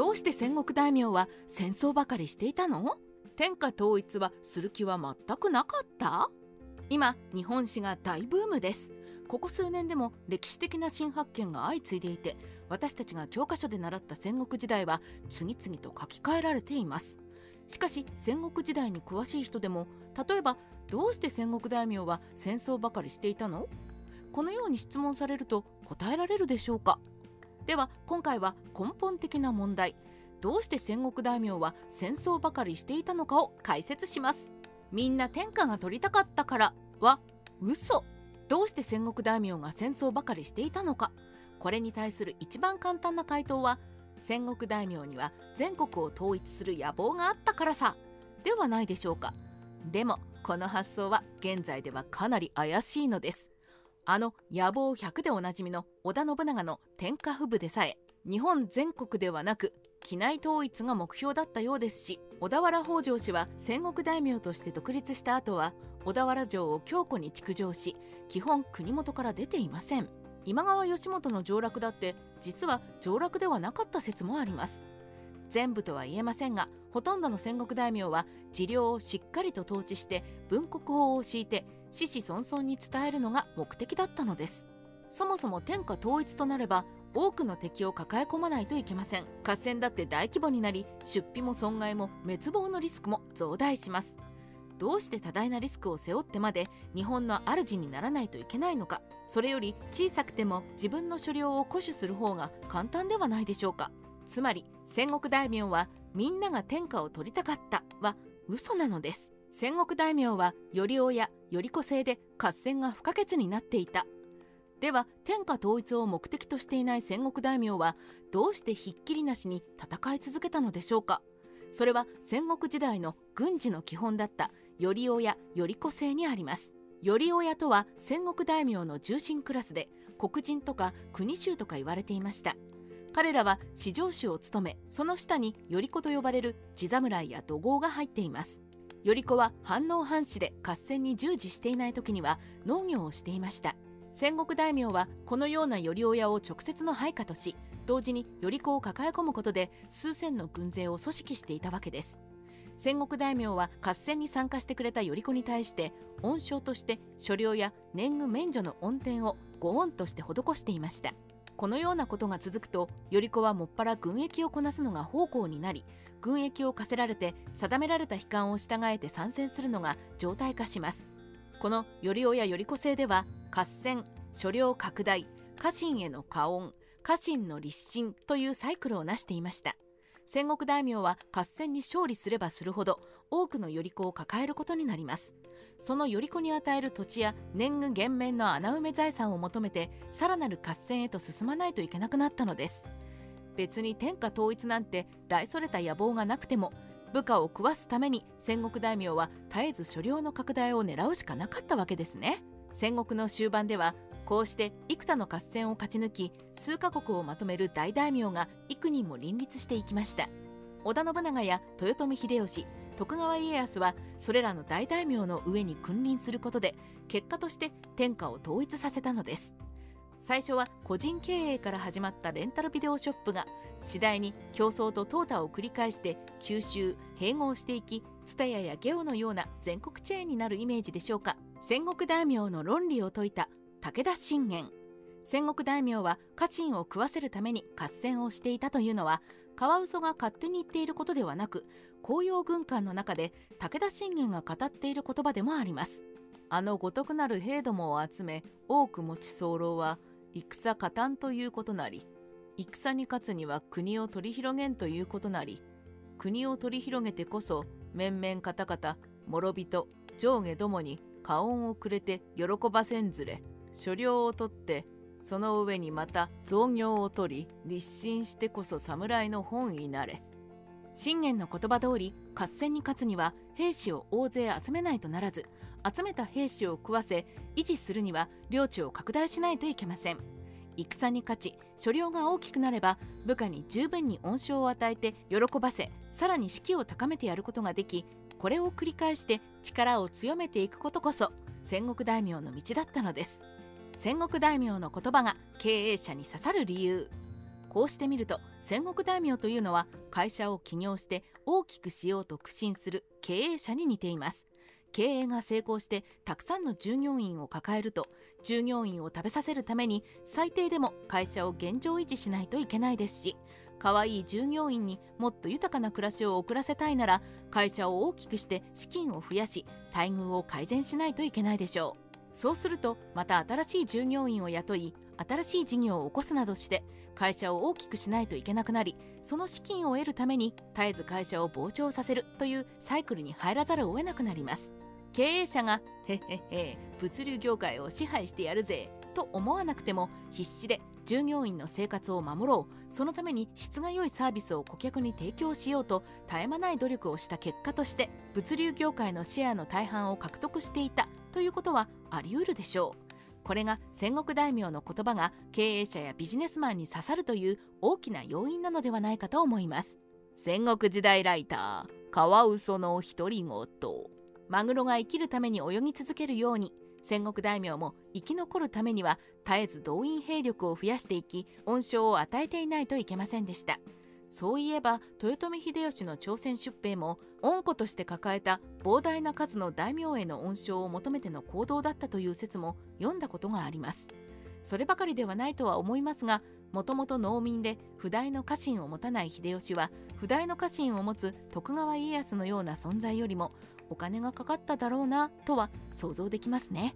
どうして戦国大名は戦争ばかりしていたの？天下統一はする気は全くなかった？今日本史が大ブームです。ここ数年でも歴史的な新発見が相次いでいて私たちが教科書で習った戦国時代は次々と書き換えられています。しかし戦国時代に詳しい人でも例えばどうして戦国大名は戦争ばかりしていたの？このように質問されると答えられるでしょうか？では今回は根本的な問題。どうして戦国大名は戦争ばかりしていたのかを解説します。みんな天下が取りたかったからは嘘。どうして戦国大名が戦争ばかりしていたのか。これに対する一番簡単な回答は戦国大名には全国を統一する野望があったからさ。ではないでしょうか。でもこの発想は現在ではかなり怪しいのです。あの野望100でおなじみの織田信長の天下布武でさえ日本全国ではなく機内統一が目標だったようですし小田原北条氏は戦国大名として独立した後は小田原城を強固に築城し基本国元から出ていません。今川義元の上洛だって実は上洛ではなかった説もあります。全部とは言えませんがほとんどの戦国大名は治療をしっかりと統治して文国法を敷いて子孫々に伝えるのが目的だったのです。そもそも天下統一となれば多くの敵を抱え込まないといけません。合戦だって大規模になり出費も損害も滅亡のリスクも増大します。どうして多大なリスクを背負ってまで日本の主にならないといけないのか。それより小さくても自分の所領を固守する方が簡単ではないでしょうか。つまり戦国大名はみんなが天下を取りたかったは嘘なのです。戦国大名は頼親頼子制で合戦が不可欠になっていた。では天下統一を目的としていない戦国大名はどうしてひっきりなしに戦い続けたのでしょうか。それは戦国時代の軍事の基本だった頼親頼子制にあります。頼親とは戦国大名の重臣クラスで黒人とか国衆とか言われていました。彼らは至上主を務めその下に頼子と呼ばれる地侍や怒号が入っています。頼子は反応藩士で合戦に従事していない時には農業をしていました。戦国大名はこのような頼親を直接の配下とし同時に頼子を抱え込むことで数千の軍勢を組織していたわけです。戦国大名は合戦に参加してくれた頼子に対して恩賞として所領や年貢免除の恩典をご恩として施していました。このようなことが続くと頼子はもっぱら軍役をこなすのが奉公になり軍役を課せられて定められた悲観を従えて参戦するのが常態化します。この頼親頼子制では合戦所領拡大家臣への家恩家臣の立身というサイクルを成していました。戦国大名は合戦に勝利すればするほど多くの頼子を抱えることになります。その頼子に与える土地や年貢減免の穴埋め財産を求めてさらなる合戦へと進まないといけなくなったのです。別に天下統一なんて大それた野望がなくても部下を食わすために戦国大名は絶えず所領の拡大を狙うしかなかったわけですね。戦国の終盤ではこうして幾多の合戦を勝ち抜き数カ国をまとめる大大名が幾人も林立していきました。織田信長や豊臣秀吉徳川家康はそれらの大大名の上に君臨することで結果として天下を統一させたのです。最初は個人経営から始まったレンタルビデオショップが次第に競争と淘汰を繰り返して吸収併合していき蔦屋やゲオのような全国チェーンになるイメージでしょうか。戦国大名の論理を説いた武田信玄戦国大名は家臣を食わせるために合戦をしていたというのはカワウソが勝手に言っていることではなく紅葉軍艦の中で武田信玄が語っている言葉でもあります。あのごとくなる兵どもを集め多く持ち候は戦加担ということなり戦に勝つには国を取り広げんということなり国を取り広げてこそ面々方々諸人上下どもに家恩をくれて喜ばせんずれ所領を取ってその上にまた造業を取り立身してこそ侍の本意なれ。信玄の言葉通り合戦に勝つには兵士を大勢集めないとならず集めた兵士を食わせ維持するには領地を拡大しないといけません。戦に勝ち所領が大きくなれば部下に十分に恩賞を与えて喜ばせさらに士気を高めてやることができこれを繰り返して力を強めていくことこそ戦国大名の道だったのです。戦国大名の言葉が経営者に刺さる理由。こうしてみると戦国大名というのは会社を起業して大きくしようと苦心する経営者に似ています。経営が成功してたくさんの従業員を抱えると従業員を食べさせるために最低でも会社を現状維持しないといけないですし可愛い従業員にもっと豊かな暮らしを送らせたいなら会社を大きくして資金を増やし待遇を改善しないといけないでしょう。そうするとまた新しい従業員を雇い新しい事業を起こすなどして会社を大きくしないといけなくなりその資金を得るために絶えず会社を膨張させるというサイクルに入らざるを得なくなります。経営者が「へっへっへ物流業界を支配してやるぜ」と思わなくても必死で従業員の生活を守ろう。そのために質が良いサービスを顧客に提供しようと絶え間ない努力をした結果として物流業界のシェアの大半を獲得していたということはあり得るでしょう。これが戦国大名の言葉が経営者やビジネスマンに刺さるという大きな要因なのではないかと思います。戦国時代ライターカワウソの独り言マグロが生きるために泳ぎ続けるように。戦国大名も生き残るためには絶えず動員兵力を増やしていき恩賞を与えていないといけませんでした。そういえば豊臣秀吉の朝鮮出兵も恩子として抱えた膨大な数の大名への恩賞を求めての行動だったという説も読んだことがあります。そればかりではないとは思いますがもともと農民で不代の家臣を持たない秀吉は不代の家臣を持つ徳川家康のような存在よりもお金がかかっただろうなとは想像できますね。